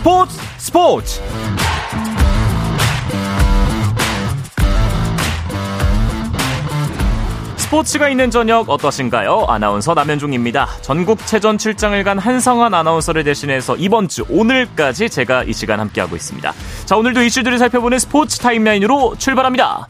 스포츠 스포츠 스포츠가 있는 저녁 어떠신가요? 아나운서 남현중입니다. 전국 체전 출장을 간 한성환 아나운서를 대신해서 이번 주 오늘까지 제가 이 시간 함께하고 있습니다. 자 오늘도 이슈들을 살펴보는 스포츠 타임라인으로 출발합니다.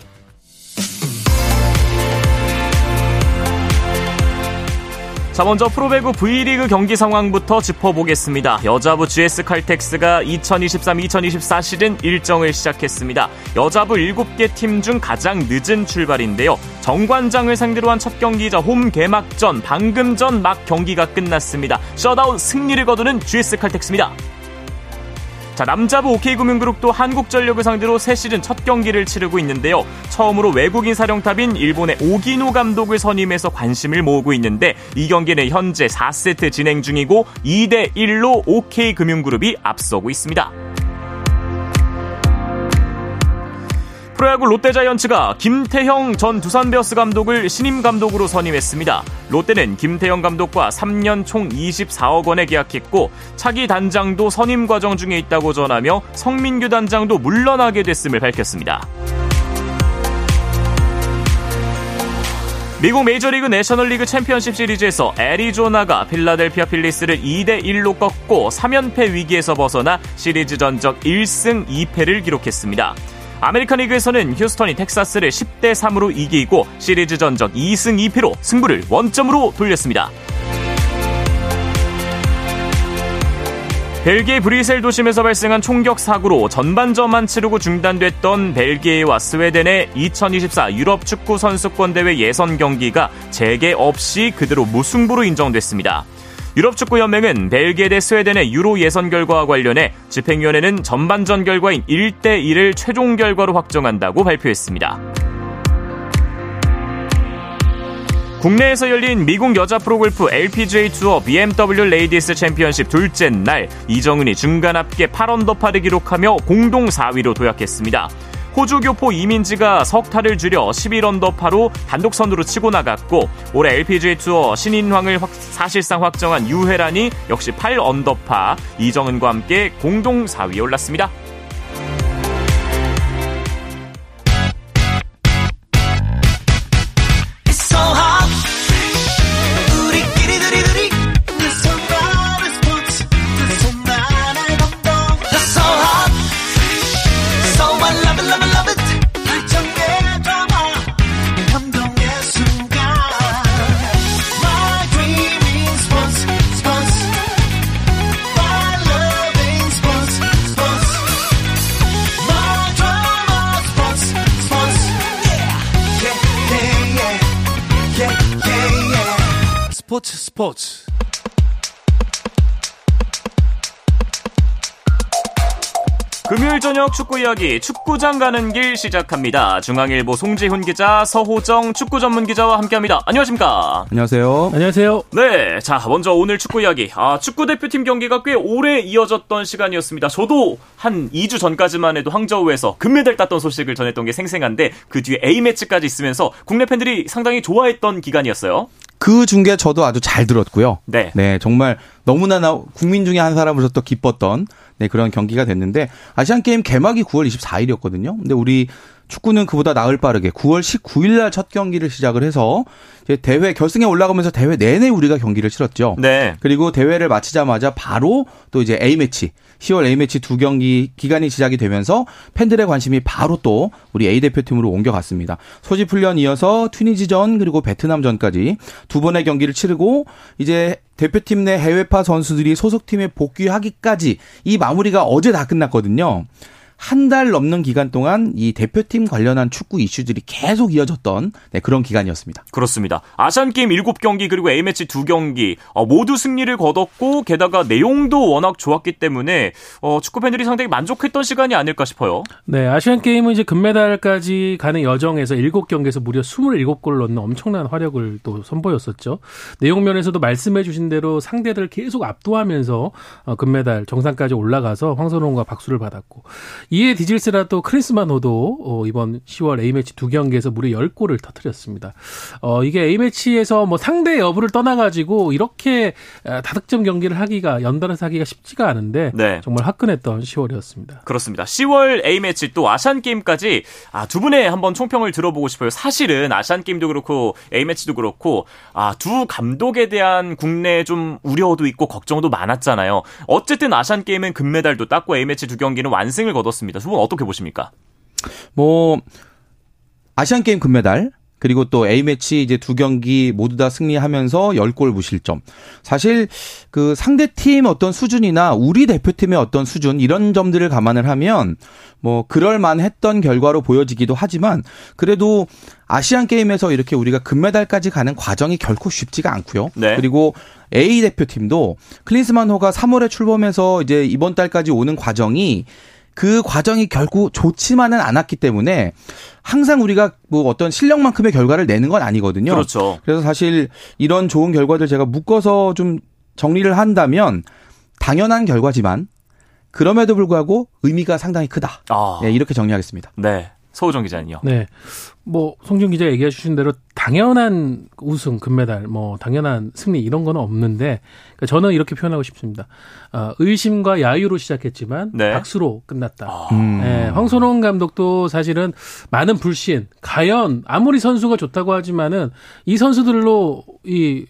자, 먼저 프로배구 V리그 경기 상황부터 짚어보겠습니다. 여자부 GS 칼텍스가 2023-2024 시즌 일정을 시작했습니다. 여자부 7개 팀 중 가장 늦은 출발인데요. 정관장을 상대로 한 첫 경기이자 홈 개막전, 방금 전 막 경기가 끝났습니다. 셧아웃 승리를 거두는 GS 칼텍스입니다. 자, 남자부 OK금융그룹도 한국전력을 상대로 새 시즌 첫 경기를 치르고 있는데요. 처음으로 외국인 사령탑인 일본의 오기노 감독을 선임해서 관심을 모으고 있는데 이 경기는 현재 4세트 진행 중이고 2대 1로 OK금융그룹이 앞서고 있습니다. 프로야구 롯데자이언츠가 김태형 전 두산베어스 감독을 신임 감독으로 선임했습니다. 롯데는 김태형 감독과 3년 총 24억 원에 계약했고 차기 단장도 선임 과정 중에 있다고 전하며 성민규 단장도 물러나게 됐음을 밝혔습니다. 미국 메이저리그 내셔널리그 챔피언십 시리즈에서 애리조나가 필라델피아 필리스를 2대 1로 꺾고 3연패 위기에서 벗어나 시리즈 전적 1승 2패를 기록했습니다. 아메리칸 리그에서는 휴스턴이 텍사스를 10대 3으로 이기고 시리즈 전적 2승 2패로 승부를 원점으로 돌렸습니다. 벨기에 브뤼셀 도심에서 발생한 총격 사고로 전반전만 치르고 중단됐던 벨기에와 스웨덴의 2024 유럽 축구 선수권 대회 예선 경기가 재개 없이 그대로 무승부로 인정됐습니다. 유럽축구연맹은 벨기에 대 스웨덴의 유로 예선 결과와 관련해 집행위원회는 전반전 결과인 1대1을 최종 결과로 확정한다고 발표했습니다. 국내에서 열린 미국 여자 프로골프 LPGA 투어 BMW 레이디스 챔피언십 둘째 날 이정은이 중간 합계 8언더파를 기록하며 공동 4위로 도약했습니다. 호주 교포 이민지가 석 타를 줄여 11언더파로 단독 선두로 치고 나갔고 올해 LPGA 투어 신인왕을 확, 사실상 확정한 유해란이 역시 8언더파 이정은과 함께 공동 4위에 올랐습니다. 스포츠 금요일 저녁 축구 이야기 축구장 가는 길 시작합니다. 중앙일보 송지훈 기자, 서호정 축구 전문 기자와 함께합니다. 안녕하십니까? 안녕하세요. 안녕하세요. 네, 자 먼저 오늘 축구 이야기. 아 축구 대표팀 경기가 꽤 오래 이어졌던 시간이었습니다. 저도 한 2주 전까지만 해도 항저우에서 금메달 땄던 소식을 전했던 게 생생한데 그 뒤에 A 매치까지 있으면서 국내 팬들이 상당히 좋아했던 기간이었어요. 그 중계 저도 아주 잘 들었고요. 네. 네, 정말 너무나 나 국민 중에 한 사람으로서 기뻤던 네, 그런 경기가 됐는데 아시안 게임 개막이 9월 24일이었거든요. 근데 우리 축구는 그보다 나흘 빠르게 9월 19일 날 첫 경기를 시작을 해서 대회 결승에 올라가면서 대회 내내 우리가 경기를 치렀죠. 네. 그리고 대회를 마치자마자 바로 또 이제 A 매치 10월 A 매치 두 경기 기간이 시작이 되면서 팬들의 관심이 바로 또 우리 A 대표팀으로 옮겨갔습니다. 소집 훈련 이어서 튀니지전 그리고 베트남전까지 두 번의 경기를 치르고 이제 대표팀 내 해외파 선수들이 소속팀에 복귀하기까지 이 마무리가 어제 다 끝났거든요. 한 달 넘는 기간 동안 이 대표팀 관련한 축구 이슈들이 계속 이어졌던 네, 그런 기간이었습니다. 그렇습니다. 아시안 게임 7경기 그리고 A매치 2경기 어, 모두 승리를 거뒀고 게다가 내용도 워낙 좋았기 때문에 어, 축구 팬들이 상당히 만족했던 시간이 아닐까 싶어요. 네, 아시안 게임은 이제 금메달까지 가는 여정에서 7경기에서 무려 27골 넣는 엄청난 화력을 또 선보였었죠. 내용 면에서도 말씀해 주신 대로 상대들을 계속 압도하면서 어, 금메달 정상까지 올라가서 황선홍과 박수를 받았고 이에 디질스라 또 크리스마노도 어, 이번 10월 A매치 두 경기에서 무려 10골을 터뜨렸습니다. 어, 이게 A매치에서 뭐 상대 여부를 떠나가지고 이렇게 다득점 경기를 하기가 연달아서 하기가 쉽지가 않은데 네. 정말 화끈했던 10월이었습니다. 그렇습니다. 10월 A매치 또 아시안게임까지 아, 두 분의 한번 총평을 들어보고 싶어요. 사실은 아시안게임도 그렇고 A매치도 그렇고 아, 두 감독에 대한 국내 좀 우려도 있고 걱정도 많았잖아요. 어쨌든 아시안게임은 금메달도 땄고 A매치 두 경기는 완승을 거뒀습니다. 두 분 어떻게 보십니까? 뭐 아시안 게임 금메달 그리고 또 A매치 이제 두 경기 모두 다 승리하면서 10골 무실점. 사실 그 상대팀 어떤 수준이나 우리 대표팀의 어떤 수준 이런 점들을 감안을 하면 뭐 그럴 만 했던 결과로 보여지기도 하지만 그래도 아시안 게임에서 이렇게 우리가 금메달까지 가는 과정이 결코 쉽지가 않고요. 네. 그리고 A 대표팀도 클린스만호가 3월에 출범해서 이제 이번 달까지 오는 과정이 그 과정이 결국 좋지만은 않았기 때문에 항상 우리가 뭐 어떤 실력만큼의 결과를 내는 건 아니거든요. 그렇죠. 그래서 사실 이런 좋은 결과들 제가 묶어서 좀 정리를 한다면 당연한 결과지만 그럼에도 불구하고 의미가 상당히 크다. 아. 네, 이렇게 정리하겠습니다. 네. 서우정 기자는요. 네. 뭐 송준 기자 얘기해 주신 대로 당연한 우승 금메달 뭐 당연한 승리 이런 거는 없는데 그러니까 저는 이렇게 표현하고 싶습니다. 어, 의심과 야유로 시작했지만 네. 박수로 끝났다. 아. 음. 네, 황선홍 감독도 사실은 많은 불신 과연 아무리 선수가 좋다고 하지만은 이 선수들로 이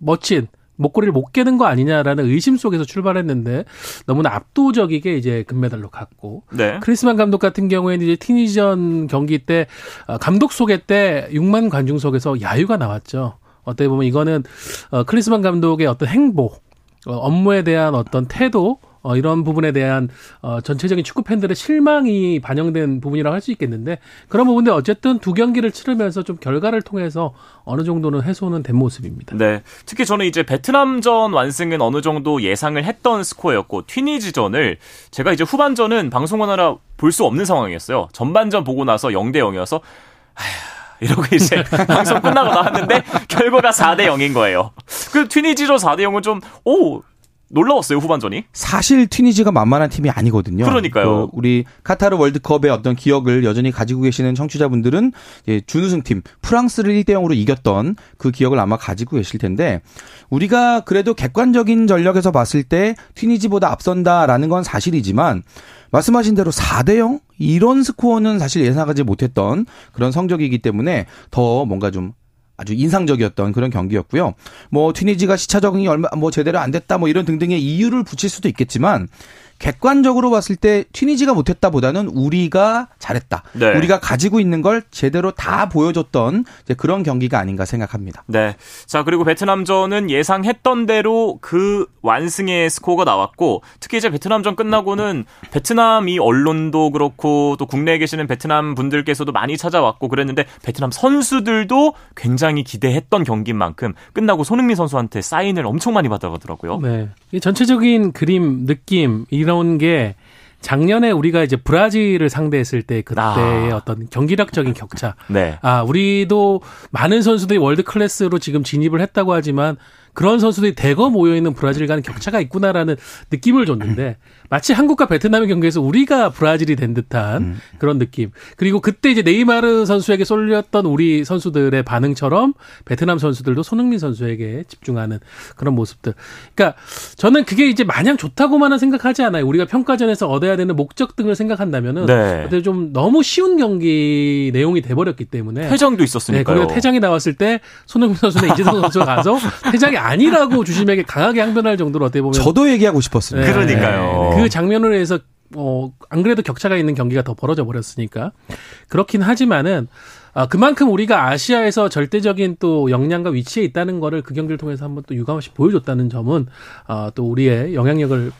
멋진 목걸이를 못 깨는 거 아니냐라는 의심 속에서 출발했는데 너무나 압도적이게 이제 금메달로 갔고 네. 크리스만 감독 같은 경우에는 이제 티니전 경기 때 어, 감독 소개 때 6만 관중석에서 야유가 나왔죠. 어떻게 보면 이거는 어, 크리스만 감독의 어떤 행보, 어, 업무에 대한 어떤 태도 어, 이런 부분에 대한 어, 전체적인 축구 팬들의 실망이 반영된 부분이라고 할 수 있겠는데 그런 부분들 어쨌든 두 경기를 치르면서 좀 결과를 통해서 어느 정도는 해소는 된 모습입니다. 네. 특히 저는 이제 베트남전 완승은 어느 정도 예상을 했던 스코어였고 튀니지전을 제가 이제 후반전은 방송하느라 볼 수 없는 상황이었어요. 전반전 보고 나서 0대 0이어서 아휴 이러고 이제 방송 끝나고 나왔는데 결과가 4대 0인 거예요. 그 튀니지조 4대 0은 좀 오 놀라웠어요 후반전이. 사실 튀니지가 만만한 팀이 아니거든요. 그러니까요. 그 우리 카타르 월드컵의 어떤 기억을 여전히 가지고 계시는 청취자분들은 준우승 팀 프랑스를 1대 0으로 이겼던 그 기억을 아마 가지고 계실 텐데 우리가 그래도 객관적인 전력에서 봤을 때 튀니지보다 앞선다라는 건 사실이지만 말씀하신 대로 4대 0 이런 스코어는 사실 예상하지 못했던 그런 성적이기 때문에 더 뭔가 좀 아주 인상적이었던 그런 경기였고요. 뭐 튀니지가 시차 적응이 얼마 뭐 제대로 안 됐다 뭐 이런 등등의 이유를 붙일 수도 있겠지만 객관적으로 봤을 때 튀니지가 못했다보다는 우리가 잘했다. 네. 우리가 가지고 있는 걸 제대로 다 보여줬던 그런 경기가 아닌가 생각합니다. 네. 자 그리고 베트남전은 예상했던 대로 그 완승의 스코어가 나왔고 특히 이제 베트남전 끝나고는 베트남 이 언론도 그렇고 또 국내에 계시는 베트남 분들께서도 많이 찾아왔고 그랬는데 베트남 선수들도 굉장히 기대했던 경기인 만큼 끝나고 손흥민 선수한테 사인을 엄청 많이 받아가더라고요. 네. 이 전체적인 그림 느낌 이런 나온 게 작년에 우리가 이제 브라질을 상대했을 때 그때의 아. 어떤 경기력적인 격차. 네. 아, 우리도 많은 선수들이 world class로 지금 진입을 했다고 하지만 그런 선수들이 대거 모여 있는 브라질 과는 격차가 있구나라는 느낌을 줬는데 마치 한국과 베트남의 경기에서 우리가 브라질이 된 듯한 음. 그런 느낌. 그리고 그때 이제 네이마르 선수에게 쏠렸던 우리 선수들의 반응처럼 베트남 선수들도 손흥민 선수에게 집중하는 그런 모습들. 그러니까 저는 그게 이제 마냥 좋다고만은 생각하지 않아요. 우리가 평가전에서 얻어야 되는 목적 등을 생각한다면은 네. 좀 너무 쉬운 경기 내용이 돼버렸기 때문에 퇴장도 있었으니까요. 네, 퇴장이 나왔을 때 손흥민 선수는 이재성 선수가 가서 퇴장이 아니라고 주심에게 강하게 항변할 정도로 어떻게 보면 저도 얘기하고 싶었습니다. 네, 그러니까요. 그 장면으로 해서 어, 안 그래도 격차가 있는 경기가 더 벌어져 버렸으니까. 그렇긴 하지만은, 아, 그만큼 우리가 아시아에서 절대적인 또 역량과 위치에 있다는 거를 그 경기를 통해서 한번 또 유감없이 보여줬다는 점은, 아, 또 우리의 영향력을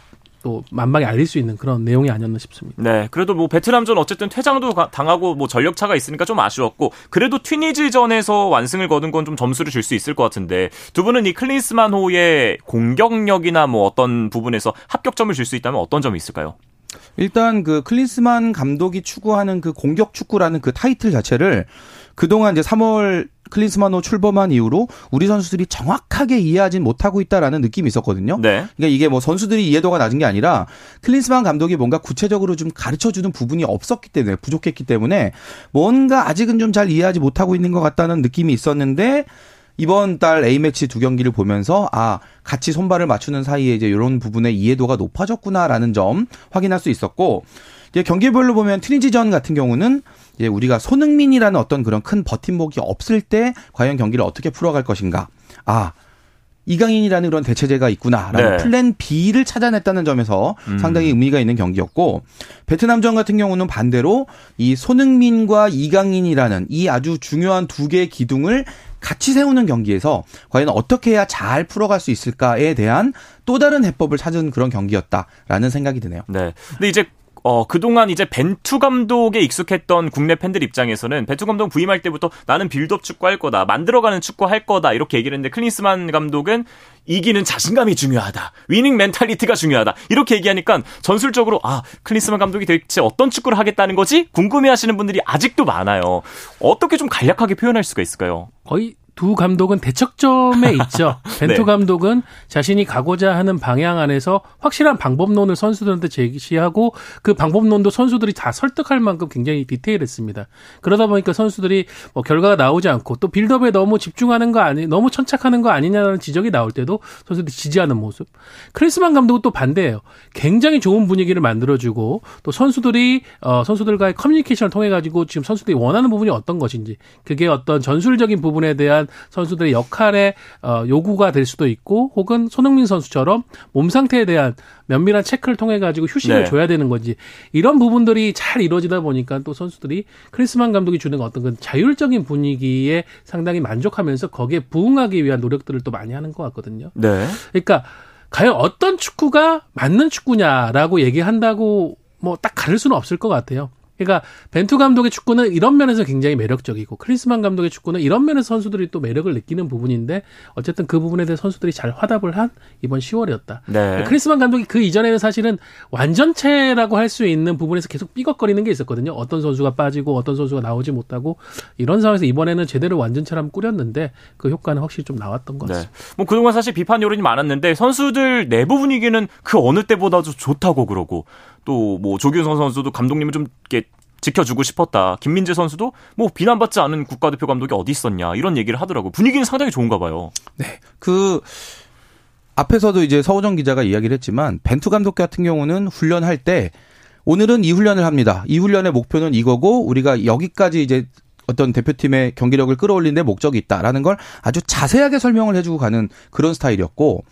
또 만방에 알릴 수 있는 그런 내용이 아니었나 싶습니다. 네, 그래도 뭐 베트남전 어쨌든 퇴장도 당하고 뭐 전력 차가 있으니까 좀 아쉬웠고 그래도 튀니즈전에서 완승을 거둔 건 좀 점수를 줄 수 있을 것 같은데 두 분은 이 클린스만호의 공격력이나 뭐 어떤 부분에서 합격점을 줄 수 있다면 어떤 점이 있을까요? 일단 그 클린스만 감독이 추구하는 그 공격 축구라는 그 타이틀 자체를 그동안 이제 3월 클린스만호 출범한 이후로 우리 선수들이 정확하게 이해하진 못하고 있다라는 느낌이 있었거든요. 네. 그러니까 이게 뭐 선수들이 이해도가 낮은 게 아니라 클린스만 감독이 뭔가 구체적으로 좀 가르쳐 주는 부분이 없었기 때문에 부족했기 때문에 뭔가 아직은 좀 잘 이해하지 못하고 있는 것 같다는 느낌이 있었는데 이번 달 A매치 두 경기를 보면서 아, 같이 손발을 맞추는 사이에 이제 이런 부분의 이해도가 높아졌구나라는 점 확인할 수 있었고 이제 경기별로 보면 트니지전 같은 경우는 이제 우리가 손흥민이라는 어떤 그런 큰 버팀목이 없을 때 과연 경기를 어떻게 풀어갈 것인가. 아, 이강인이라는 그런 대체제가 있구나라는 네. 플랜 B를 찾아냈다는 점에서 음. 상당히 의미가 있는 경기였고 베트남전 같은 경우는 반대로 이 손흥민과 이강인이라는 이 아주 중요한 두 개의 기둥을 같이 세우는 경기에서 과연 어떻게 해야 잘 풀어갈 수 있을까에 대한 또 다른 해법을 찾은 그런 경기였다라는 생각이 드네요. 네. 근데 이제 어, 그동안 이제 벤투 감독에 익숙했던 국내 팬들 입장에서는 벤투 감독 부임할 때부터 나는 빌드업 축구 할 거다. 만들어가는 축구 할 거다. 이렇게 얘기를 했는데 클린스만 감독은 이기는 자신감이 중요하다. winning mentality가 중요하다. 이렇게 얘기하니까 전술적으로 아, 클린스만 감독이 대체 어떤 축구를 하겠다는 거지? 궁금해 하시는 분들이 아직도 많아요. 어떻게 좀 간략하게 표현할 수가 있을까요? 거의 두 감독은 대척점에 있죠. 벤투 네. 감독은 자신이 가고자 하는 방향 안에서 확실한 방법론을 선수들한테 제시하고 그 방법론도 선수들이 다 설득할 만큼 굉장히 디테일했습니다. 그러다 보니까 선수들이 뭐 결과가 나오지 않고 또 빌드업에 너무 집중하는 거 아니, 너무 천착하는 거 아니냐는 지적이 나올 때도 선수들이 지지하는 모습. 크리스만 감독은 또 반대예요. 굉장히 좋은 분위기를 만들어주고 또 선수들이 어, 선수들과의 커뮤니케이션을 통해 가지고 지금 선수들이 원하는 부분이 어떤 것인지 그게 어떤 전술적인 부분에 대한 대한 선수들의 역할에 어, 요구가 될 수도 있고 혹은 손흥민 선수처럼 몸 상태에 대한 면밀한 체크를 통해 가지고 휴식을 네. 줘야 되는 건지 이런 부분들이 잘 이루어지다 보니까 또 선수들이 크리스만 감독이 주는 어떤 그 자율적인 분위기에 상당히 만족하면서 거기에 부응하기 위한 노력들을 또 많이 하는 것 같거든요. 네. 그러니까 과연 어떤 축구가 맞는 축구냐라고 얘기한다고 뭐 딱 가릴 수는 없을 것 같아요. 그러니까 벤투 감독의 축구는 이런 면에서 굉장히 매력적이고 크리스만 감독의 축구는 이런 면에서 선수들이 또 매력을 느끼는 부분인데 어쨌든 그 부분에 대해 선수들이 잘 화답을 한 이번 10월이었다. 네. 크리스만 감독이 그 이전에는 사실은 완전체라고 할 수 있는 부분에서 계속 삐걱거리는 게 있었거든요. 어떤 선수가 빠지고 어떤 선수가 나오지 못하고 이런 상황에서 이번에는 제대로 완전체를 한번 꾸렸는데 그 효과는 확실히 좀 나왔던 것 네. 같습니다. 네. 뭐 그동안 사실 비판 여론이 많았는데 선수들 내부 분위기는 그 어느 때보다도 좋다고 그러고 또 뭐 조규성 선수도 감독님을 좀 이렇게 지켜주고 싶었다. 김민재 선수도 뭐 비난받지 않은 국가대표 감독이 어디 있었냐 이런 얘기를 하더라고. 분위기는 상당히 좋은가 봐요. 네. 그 앞에서도 이제 서호정 기자가 이야기를 했지만 벤투 감독 같은 경우는 훈련할 때 오늘은 이 훈련을 합니다. 이 훈련의 목표는 이거고 우리가 여기까지 이제 어떤 대표팀의 경기력을 끌어올리는 데 목적이 있다라는 걸 아주 자세하게 설명을 해주고 가는 그런 스타일이었고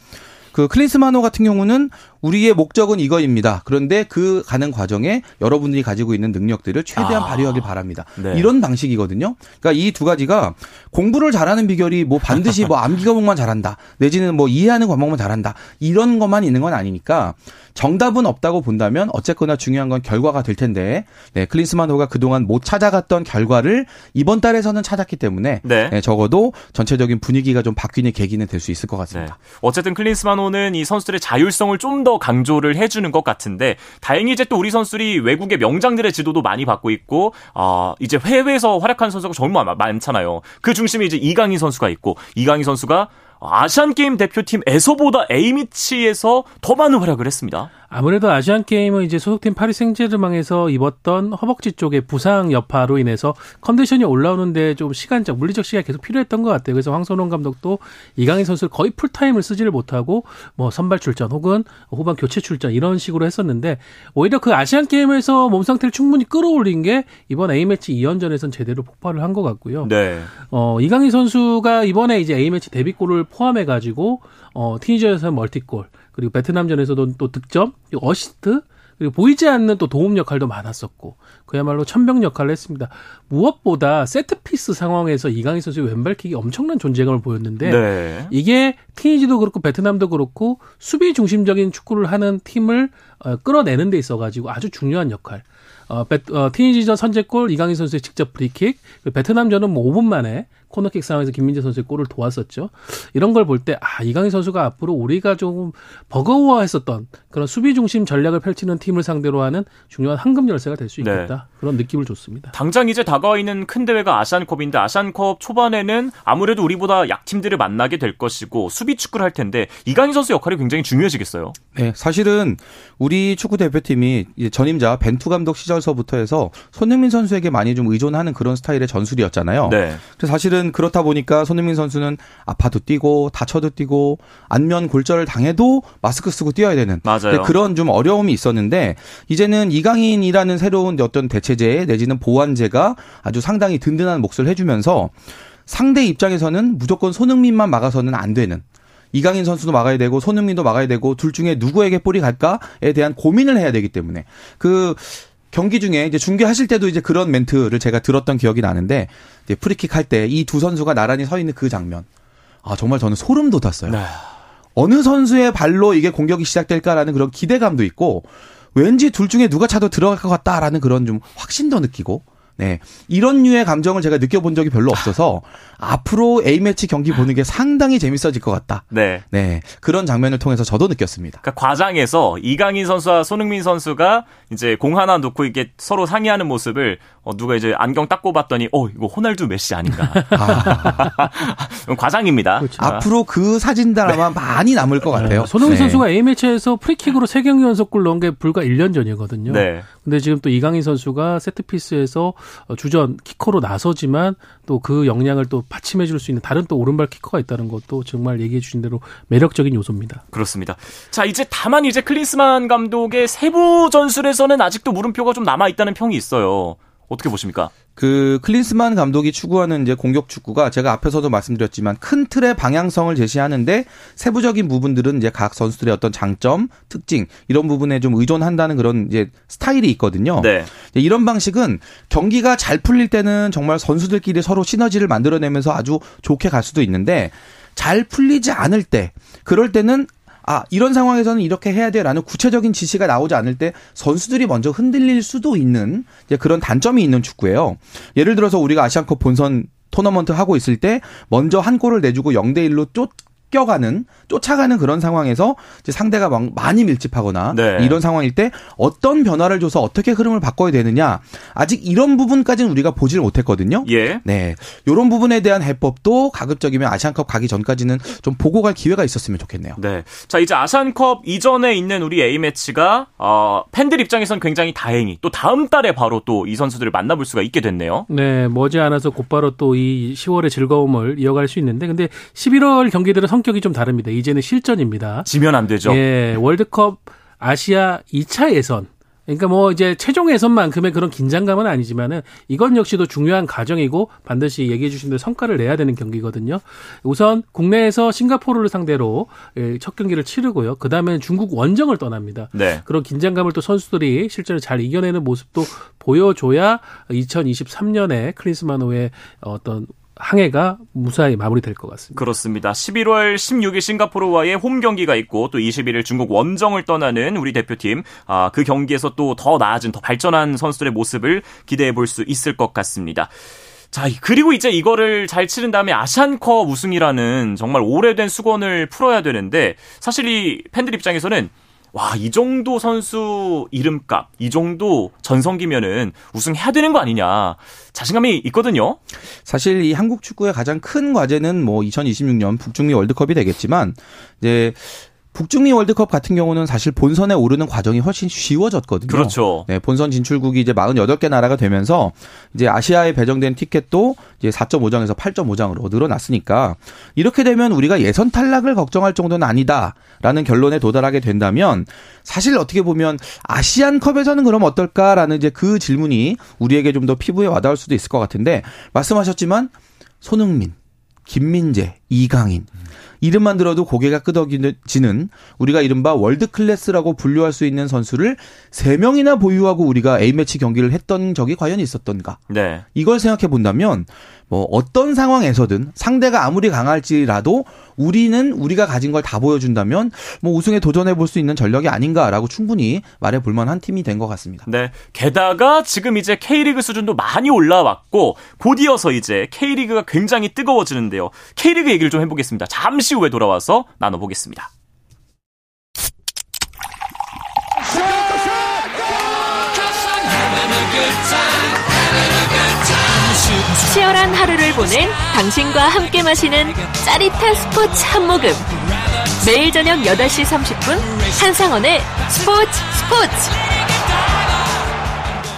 그 클린스마노 같은 경우는 우리의 목적은 이거입니다. 그런데 그 가는 과정에 여러분들이 가지고 있는 능력들을 최대한 아. 발휘하길 바랍니다. 네. 이런 방식이거든요. 그러니까 이 두 가지가 공부를 잘하는 비결이 뭐 반드시 뭐 암기 과목만 잘한다. 내지는 뭐 이해하는 과목만 잘한다. 이런 것만 있는 건 아니니까 정답은 없다고 본다면 어쨌거나 중요한 건 결과가 될 텐데 네, 클린스만호가 그동안 못 찾아갔던 결과를 이번 달에서는 찾았기 때문에 네. 네, 적어도 전체적인 분위기가 좀 바뀌는 계기는 될 수 있을 것 같습니다. 네. 어쨌든 클린스만호 는 이 선수들의 자율성을 좀더 더 강조를 해주는 것 같은데 다행히 이제 또 우리 선수들이 외국의 명장들의 지도도 많이 받고 있고 아 이제 해외에서 활약하는 선수가 정말 많잖아요. 그 중심에 이제 이강인 선수가 있고 이강인 선수가 아시안 게임 대표팀에서보다 A미치에서 더 많은 활약을 했습니다. 아무래도 아시안 게임은 이제 소속팀 파리 생제르맹에서 입었던 허벅지 쪽의 부상 여파로 인해서 컨디션이 올라오는데 좀 시간적 물리적 시간이 계속 필요했던 것 같아요. 그래서 황선홍 감독도 이강인 선수를 거의 풀타임을 쓰지를 못하고 뭐 선발 출전 혹은 후반 교체 출전 이런 식으로 했었는데 오히려 그 아시안 게임에서 몸 상태를 충분히 끌어올린 게 이번 A 매치 2연전에선 제대로 폭발을 한 것 같고요. 네. 어 이강인 선수가 이번에 이제 A 매치 데뷔골을 포함해 가지고 어 튀니지전에서 멀티골 그리고 베트남전에서도 또 득점, 어시스트, 그리고 보이지 않는 또 도움 역할도 많았었고 그야말로 첨병 역할을 했습니다. 무엇보다 set piece 상황에서 이강인 선수의 왼발킥이 엄청난 존재감을 보였는데 네. 이게 튀니지도 그렇고 베트남도 그렇고 수비 중심적인 축구를 하는 팀을 어, 끌어내는 데 있어 가지고 아주 중요한 역할. 어, 베, 어, 튀니지전 선제골 이강인 선수의 직접 프리킥, 베트남전은 뭐 5분 만에 코너킥 상황에서 김민재 선수의 골을 도왔었죠. 이런 걸 볼 때 아, 이강인 선수가 앞으로 우리가 조금 버거워했었던 그런 수비 중심 전략을 펼치는 팀을 상대로 하는 중요한 황금 열쇠가 될수 네. 있겠다. 네. 그런 느낌을 줬습니다. 당장 이제 다가와 있는 큰 대회가 아시안컵인데 아시안컵 초반에는 아무래도 우리보다 약팀들을 만나게 될 것이고 수비 축구를 할 텐데 이강인 선수 역할이 굉장히 중요해지겠어요. 네, 사실은 우리 축구 대표팀이 전임자 벤투 감독 시절서부터 해서 손흥민 선수에게 많이 좀 의존하는 그런 스타일의 전술이었잖아요. 네. 그래서 사실은 그렇다 보니까 손흥민 선수는 아파도 뛰고 다쳐도 뛰고 안면 골절을 당해도 마스크 쓰고 뛰어야 되는 맞아요. 그런 좀 어려움이 있었는데 이제는 이강인이라는 새로운 어떤 대체제 내지는 보완제가 아주 상당히 든든한 몫을 해주면서 상대 입장에서는 무조건 손흥민만 막아서는 안 되는 이강인 선수도 막아야 되고 손흥민도 막아야 되고 둘 중에 누구에게 볼이 갈까에 대한 고민을 해야 되기 때문에 그 경기 중에 이제 중계하실 때도 이제 그런 멘트를 제가 들었던 기억이 나는데 이제 프리킥 할 때 이 두 선수가 나란히 서 있는 그 장면 아 정말 저는 소름 돋았어요. 네. 어느 선수의 발로 이게 공격이 시작될까라는 그런 기대감도 있고 왠지 둘 중에 누가 차도 들어갈 것 같다라는 그런 좀 확신도 느끼고 네. 이런 류의 감정을 제가 느껴본 적이 별로 없어서 앞으로 A매치 경기 보는 게 상당히 재밌어질 것 같다. 네. 네. 그런 장면을 통해서 저도 느꼈습니다. 그러니까 과장에서 이강인 선수와 손흥민 선수가 이제 공 하나 놓고 이게 서로 상의하는 모습을 어, 누가 이제 안경 딱 꼽았더니 어, 이거 호날두 메시 아닌가. 아. 과장입니다. 그렇죠. 앞으로 그 사진들 아마 네. 많이 남을 것 같아요. 네. 손흥민 네. 선수가 A매치에서 프리킥으로 3경기 연속골 넣은 게 불과 1년 전이거든요. 네. 근데 지금 또 이강인 선수가 세트피스에서 어, 주전 키커로 나서지만 또 그 역량을 또 받침해 줄 수 있는 다른 또 오른발 키커가 있다는 것도 정말 얘기해 주신 대로 매력적인 요소입니다. 그렇습니다. 자, 이제 다만 이제 클린스만 감독의 세부 전술에서는 아직도 물음표가 좀 남아 있다는 평이 있어요. 어떻게 보십니까? 그 클린스만 감독이 추구하는 이제 공격 축구가 제가 앞에서도 말씀드렸지만 큰 틀의 방향성을 제시하는데 세부적인 부분들은 이제 각 선수들의 어떤 장점, 특징 이런 부분에 좀 의존한다는 그런 이제 스타일이 있거든요. 네. 이런 방식은 경기가 잘 풀릴 때는 정말 선수들끼리 서로 시너지를 만들어내면서 아주 좋게 갈 수도 있는데 잘 풀리지 않을 때 그럴 때는 아, 이런 상황에서는 이렇게 해야 돼라는 구체적인 지시가 나오지 않을 때 선수들이 먼저 흔들릴 수도 있는 그런 단점이 있는 축구예요. 예를 들어서 우리가 아시안컵 본선 토너먼트 하고 있을 때 먼저 한 골을 내주고 0대 1로 쫓 쫓겨가는 쫓아가는 그런 상황에서 이제 상대가 많이 밀집하거나 네. 이런 상황일 때 어떤 변화를 줘서 어떻게 흐름을 바꿔야 되느냐 아직 이런 부분까지는 우리가 보지를 못했거든요. 예. 네, 이런 부분에 대한 해법도 가급적이면 아시안컵 가기 전까지는 좀 보고 갈 기회가 있었으면 좋겠네요. 네. 자 이제 아시안컵 이전에 있는 우리 A 매치가 어, 팬들 입장에선 굉장히 다행히 또 다음 달에 바로 또 이 선수들을 만나볼 수가 있게 됐네요. 네, 머지않아서 곧바로 또 이 10월의 즐거움을 이어갈 수 있는데 근데 11월 경기들은 성 격이 좀 다릅니다. 이제는 실전입니다. 지면 안 되죠. 예, 월드컵 아시아 2차 예선. 그러니까 뭐 이제 최종 예선만큼의 그런 긴장감은 아니지만은 이건 역시도 중요한 과정이고 반드시 얘기해 주신 대로 성과를 내야 되는 경기거든요. 우선 국내에서 싱가포르를 상대로 예, 첫 경기를 치르고요. 그다음에 중국 원정을 떠납니다. 네. 그런 긴장감을 또 선수들이 실제로 잘 이겨내는 모습도 보여줘야 2023년에 클린스만호의 어떤 항해가 무사히 마무리될 것 같습니다. 그렇습니다. 11월 16일 싱가포르와의 홈 경기가 있고 또 21일 중국 원정을 떠나는 우리 대표팀 아, 그 경기에서 또 더 나아진 더 발전한 선수들의 모습을 기대해 볼 수 있을 것 같습니다. 자, 그리고 이제 이거를 잘 치른 다음에 아시안컵 우승이라는 정말 오래된 수건을 풀어야 되는데 사실 이 팬들 입장에서는 와, 이 정도 선수 이름값, 이 정도 전성기면은 우승해야 되는 거 아니냐. 자신감이 있거든요. 사실 이 한국 축구의 가장 큰 과제는 뭐 2026년 북중미 월드컵이 되겠지만 이제 북중미 월드컵 같은 경우는 사실 본선에 오르는 과정이 훨씬 쉬워졌거든요. 그렇죠. 네, 본선 진출국이 이제 48개 나라가 되면서 이제 아시아에 배정된 티켓도 이제 4.5장에서 8.5장으로 늘어났으니까 이렇게 되면 우리가 예선 탈락을 걱정할 정도는 아니다라는 결론에 도달하게 된다면 사실 어떻게 보면 아시안컵에서는 그럼 어떨까라는 이제 그 질문이 우리에게 좀 더 피부에 와닿을 수도 있을 것 같은데 말씀하셨지만 손흥민 김민재 이강인. 이름만 들어도 고개가 끄덕여지는 우리가 이른바 world class라고 분류할 수 있는 선수를 3명이나 보유하고 우리가 A매치 경기를 했던 적이 과연 있었던가. 네. 이걸 생각해 본다면 뭐 어떤 상황에서든 상대가 아무리 강할지라도 우리는 우리가 가진 걸 다 보여준다면 뭐 우승에 도전해 볼 수 있는 전력이 아닌가라고 충분히 말해 볼 만한 팀이 된 것 같습니다. 네. 게다가 지금 이제 K리그 수준도 많이 올라왔고 곧 이어서 이제 K리그가 굉장히 뜨거워지는데요. K리그 얘기를 좀 해보겠습니다. 잠시 후에 돌아와서 나눠보겠습니다. 치열한 하루를 보낸 당신과 함께 마시는 짜릿한 스포츠 한 모금. 매일 저녁 8시 30분 한상원의 스포츠 스포츠.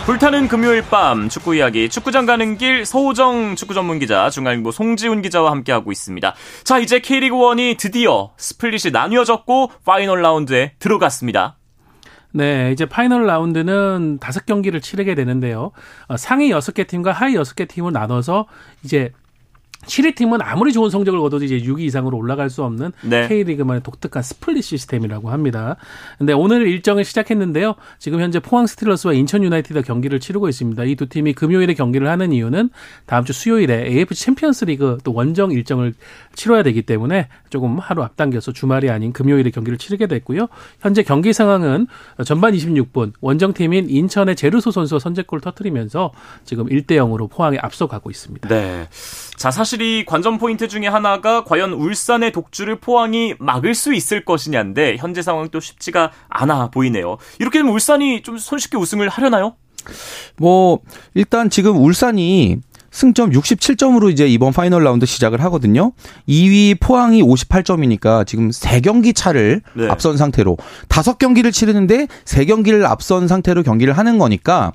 불타는 금요일 밤 축구 이야기 축구장 가는 길 서호정 축구 전문 기자 중앙일보 송지훈 기자와 함께하고 있습니다. 자 이제 K리그 1이 드디어 split이 나뉘어졌고 final round에 들어갔습니다. 네, 이제 final round는 다섯 경기를 치르게 되는데요. 어, 상위 여섯 개 팀과 하위 여섯 개 팀을 나눠서 이제 7위 팀은 아무리 좋은 성적을 거둬도 이제 6위 이상으로 올라갈 수 없는 네. K리그만의 독특한 split 시스템이라고 합니다. 근데 오늘 일정을 시작했는데요. 지금 현재 포항 스틸러스와 인천 유나이티드 경기를 치르고 있습니다. 이 두 팀이 금요일에 경기를 하는 이유는 다음 주 수요일에 AFC 챔피언스 리그 또 원정 일정을 치러야 되기 때문에 조금 하루 앞당겨서 주말이 아닌 금요일에 경기를 치르게 됐고요. 현재 경기 상황은 전반 26분 원정팀인 인천의 제르소 선수가 선제골 터트리면서 지금 1대 0으로 포항에 앞서가고 있습니다. 네. 자, 사실 이 관전 포인트 중에 하나가 과연 울산의 독주를 포항이 막을 수 있을 것이냐인데 현재 상황 도 쉽지가 않아 보이네요. 이렇게 되면 울산이 좀 손쉽게 우승을 하려나요? 뭐 일단 지금 울산이 승점 67점으로 이제 이번 파이널 라운드 시작을 하거든요. 2위 포항이 58점이니까 지금 3경기 차를 네. 앞선 상태로 5경기를 치르는데 3경기를 앞선 상태로 경기를 하는 거니까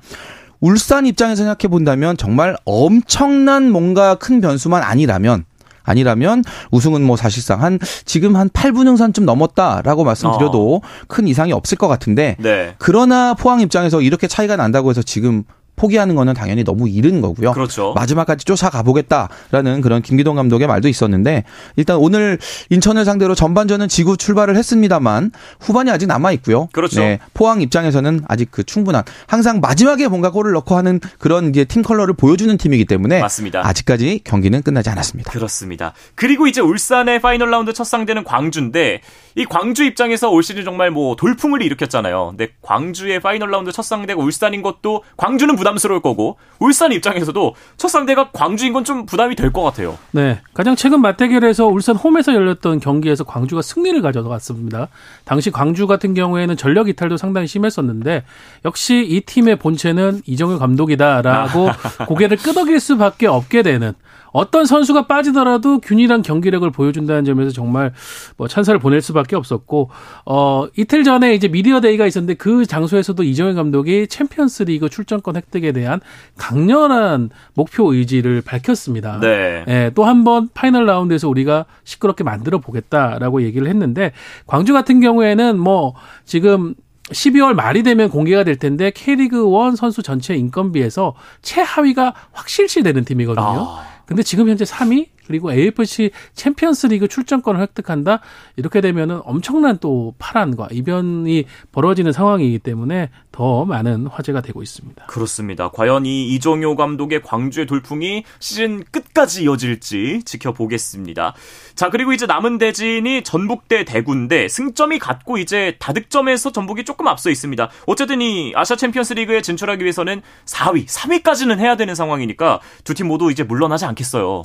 울산 입장에서 생각해 본다면 정말 엄청난 뭔가 큰 변수만 아니라면 아니라면 우승은 뭐 사실상 한 지금 한 8분 응선좀 넘었다라고 말씀드려도 어. 큰 이상이 없을 것 같은데 네. 그러나 포항 입장에서 이렇게 차이가 난다고 해서 지금 포기하는 거는 당연히 너무 이른 거고요. 그렇죠. 마지막까지 쫓아가 보겠다라는 그런 김기동 감독의 말도 있었는데 일단 오늘 인천을 상대로 전반전은 지고 출발을 했습니다만 후반이 아직 남아 있고요. 그렇죠. 네, 포항 입장에서는 아직 그 충분한 항상 마지막에 뭔가 골을 넣고 하는 그런 이제 팀 컬러를 보여주는 팀이기 때문에 맞습니다. 아직까지 경기는 끝나지 않았습니다. 그렇습니다. 그리고 이제 울산의 파이널 라운드 첫 상대는 광주인데 이 광주 입장에서 올 시즌 정말 뭐 돌풍을 일으켰잖아요. 근데 광주의 파이널 라운드 첫 상대가 울산인 것도 광주는 부담스러울 거고 울산 입장에서도 첫 상대가 광주인 건 좀 부담이 될 것 같아요. 네. 가장 최근 맞대결에서 울산 홈에서 열렸던 경기에서 광주가 승리를 가져갔습니다. 당시 광주 같은 경우에는 전력 이탈도 상당히 심했었는데 역시 이 팀의 본체는 이정효 감독이다라고 고개를 끄덕일 수밖에 없게 되는 어떤 선수가 빠지더라도 균일한 경기력을 보여준다는 점에서 정말 뭐 찬사를 보낼 수밖에 없었고 어 이틀 전에 이제 미디어 데이가 있었는데 그 장소에서도 이정효 감독이 챔피언스리그 출전권 획득에 대한 강렬한 목표 의지를 밝혔습니다. 네. 예, 또 한 번 파이널 라운드에서 우리가 시끄럽게 만들어 보겠다라고 얘기를 했는데 광주 같은 경우에는 뭐 지금 12월 말이 되면 공개가 될 텐데 K리그 1 선수 전체 인건비에서 최하위가 확실시 되는 팀이거든요. 아. 근데 지금 현재 3위 그리고 AFC 챔피언스 리그 출전권을 획득한다. 이렇게 되면은 엄청난 또 파란과 이변이 벌어지는 상황이기 때문에 더 많은 화제가 되고 있습니다. 그렇습니다. 과연 이 이정효 감독의 광주의 돌풍이 시즌 끝까지 이어질지 지켜보겠습니다. 자, 그리고 이제 남은 대진이 전북 대 대구인데 승점이 같고 이제 다득점에서 전북이 조금 앞서 있습니다. 어쨌든 이 아시아 챔피언스 리그에 진출하기 위해서는 4위, 3위까지는 해야 되는 상황이니까 두 팀 모두 이제 물러나지 않겠어요.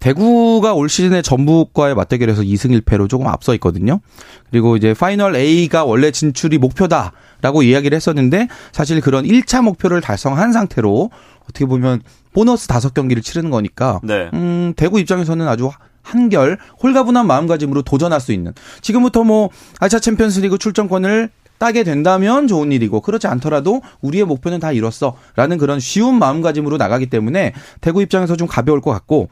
대구가 올 시즌에 전북과의 맞대결에서 2승 1패로 조금 앞서 있거든요. 그리고 이제 파이널 A가 원래 진출이 목표다라고 이야기를 했었는데 사실 그런 1차 목표를 달성한 상태로 어떻게 보면 보너스 5경기를 치르는 거니까 네. 음, 대구 입장에서는 아주 한결 홀가분한 마음가짐으로 도전할 수 있는 지금부터 뭐 아시아 챔피언스리그 출전권을 따게 된다면 좋은 일이고 그렇지 않더라도 우리의 목표는 다 이뤘어라는 그런 쉬운 마음가짐으로 나가기 때문에 대구 입장에서 좀 가벼울 것 같고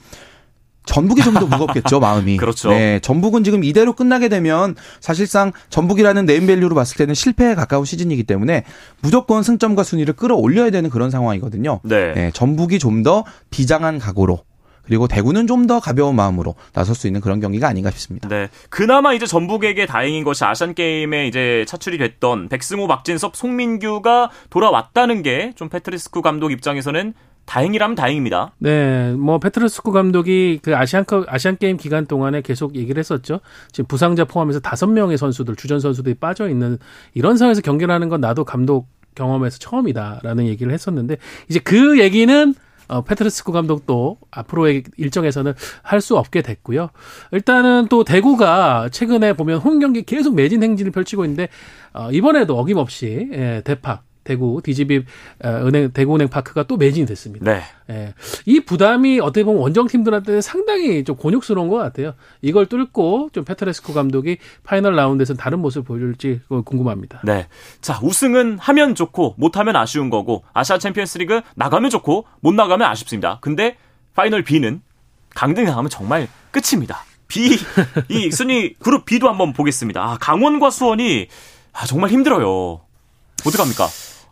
전북이 좀 더 무겁겠죠, 마음이. 그렇죠. 네, 전북은 지금 이대로 끝나게 되면 사실상 전북이라는 네임밸류로 봤을 때는 실패에 가까운 시즌이기 때문에 무조건 승점과 순위를 끌어올려야 되는 그런 상황이거든요. 네. 네 전북이 좀 더 비장한 각오로 그리고 대구는 좀 더 가벼운 마음으로 나설 수 있는 그런 경기가 아닌가 싶습니다. 네. 그나마 이제 전북에게 다행인 것이 아시안 게임에 이제 차출이 됐던 백승호, 박진섭, 송민규가 돌아왔다는 게 좀 페트레스쿠 감독 입장에서는 다행이라면 다행입니다. 네, 뭐 페트르스쿠 감독이 그 아시안컵 아시안 게임 기간 동안에 계속 얘기를 했었죠. 지금 부상자 포함해서 다섯 명의 선수들 주전 선수들이 빠져 있는 이런 상황에서 경기를 하는 건 나도 감독 경험에서 처음이다라는 얘기를 했었는데 이제 그 얘기는 어, 페트르스쿠 감독도 앞으로의 일정에서는 할 수 없게 됐고요. 일단은 또 대구가 최근에 보면 홈 경기 계속 매진 행진을 펼치고 있는데 어, 이번에도 어김없이 예, 대파 대구 DGB 어, 은행 대구은행 파크가 또 매진이 됐습니다. 네. 예. 이 부담이 어떻게 보면 원정 팀들한테 상당히 좀 곤욕스러운 것 같아요. 이걸 뚫고 좀 페트레스쿠 감독이 파이널 라운드에서 다른 모습을 보여줄지 궁금합니다. 네. 자 우승은 하면 좋고 못하면 아쉬운 거고 아시아 챔피언스리그 나가면 좋고 못 나가면 아쉽습니다. 근데 파이널 B는 강등 당하면 정말 끝입니다. B 이 순위 그룹 B도 한번 보겠습니다. 아, 강원과 수원이 아, 정말 힘들어요. 어떡합니까?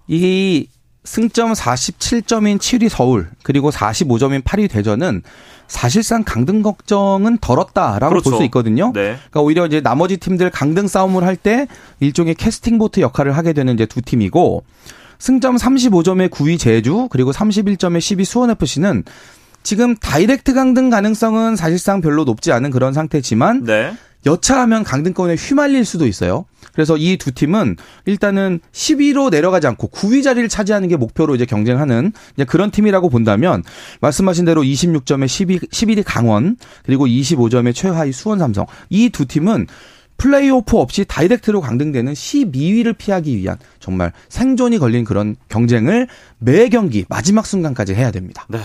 이 승점 47점인 7위 서울 그리고 45점인 8위 대전은 사실상 강등 걱정은 덜었다라고 그렇죠. 볼수 있거든요. 네. 그러니까 오히려 이제 나머지 팀들 강등 싸움을 할 때 일종의 캐스팅 보트 역할을 하게 되는 이제 두 팀이고 승점 35점의 9위 제주 그리고 31점의 10위 수원 FC는 지금 다이렉트 강등 가능성은 사실상 별로 높지 않은 그런 상태지만 네. 여차하면 강등권에 휘말릴 수도 있어요. 그래서 이 두 팀은 일단은 10위로 내려가지 않고 9위 자리를 차지하는 게 목표로 이제 경쟁하는 이제 그런 팀이라고 본다면 말씀하신 대로 26점에 12, 11위 강원 그리고 25점에 최하위 수원 삼성 이 두 팀은 플레이오프 없이 다이렉트로 강등되는 12위를 피하기 위한 정말 생존이 걸린 그런 경쟁을 매 경기 마지막 순간까지 해야 됩니다. 네.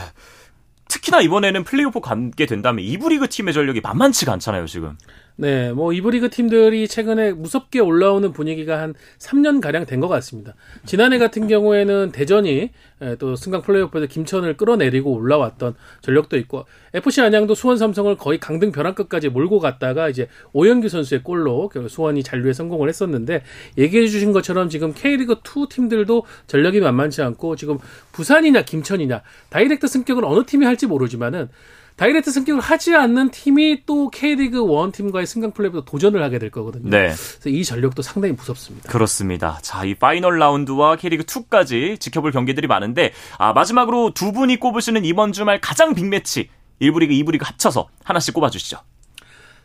특히나 이번에는 플레이오프 가게 된다면 이브리그 팀의 전력이 만만치가 않잖아요, 지금. 네, 뭐 이브리그 팀들이 최근에 무섭게 올라오는 분위기가 한 3년 가량 된 것 같습니다. 지난해 같은 경우에는 대전이 예, 또 승강 플레이오프에서 김천을 끌어내리고 올라왔던 전력도 있고 FC 안양도 수원 삼성을 거의 강등 벼랑끝까지 몰고 갔다가 이제 오영규 선수의 골로 수원이 잔류에 성공을 했었는데 얘기해 주신 것처럼 지금 K리그 2 팀들도 전력이 만만치 않고 지금 부산이냐 김천이냐 direct 승격을 어느 팀이 할지 모르지만은 direct 승격을 하지 않는 팀이 또 K리그 1 팀과의 승강 플레이오프부터 도전을 하게 될 거거든요. 네. 그래서 이 전력도 상당히 무섭습니다. 그렇습니다. 자, 이 파이널 라운드와 K리그 2까지 지켜볼 경기들이 많은데 아, 마지막으로 두 분이 꼽으시는 이번 주말 가장 빅매치 1부 리그, 2부 리그 합쳐서 하나씩 꼽아 주시죠.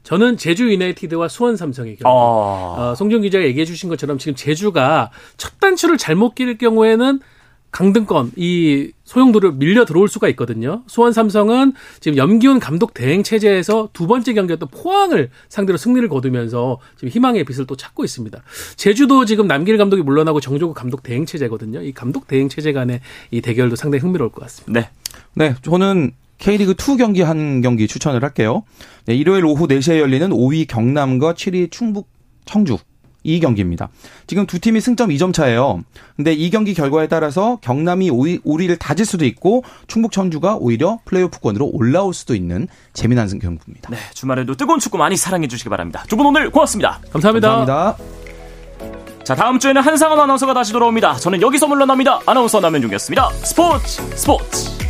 저는 제주 유나이티드와 수원 삼성의 경기. 어... 어, 송준 기자가 얘기해 주신 것처럼 지금 제주가 첫 단추를 잘못 낄 경우에는 강등권 이 소용도를 밀려 들어올 수가 있거든요. 수원 삼성은 지금 염기훈 감독 대행 체제에서 두 번째 경기였던 포항을 상대로 승리를 거두면서 지금 희망의 빛을 또 찾고 있습니다. 제주도 지금 남길 감독이 물러나고 정조국 감독 대행 체제거든요. 이 감독 대행 체제 간의 이 대결도 상당히 흥미로울 것 같습니다. 네. 네, 저는 K리그 2 경기 한 경기 추천을 할게요. 네, 일요일 오후 4시에 열리는 5위 경남과 7위 충북 청주 이 경기입니다. 지금 두 팀이 승점 2점 차예요. 근데 이 경기 결과에 따라서 경남이 5위, 5위를 다질 수도 있고 충북 천주가 오히려 플레이오프권으로 올라올 수도 있는 재미난 경기입니다. 네, 주말에도 뜨거운 축구 많이 사랑해 주시기 바랍니다. 두 분 오늘 고맙습니다. 감사합니다. 감사합니다. 자, 다음 주에는 한상원 아나운서가 다시 돌아옵니다. 저는 여기서 물러납니다. 아나운서 남현중이었습니다. 스포츠 스포츠.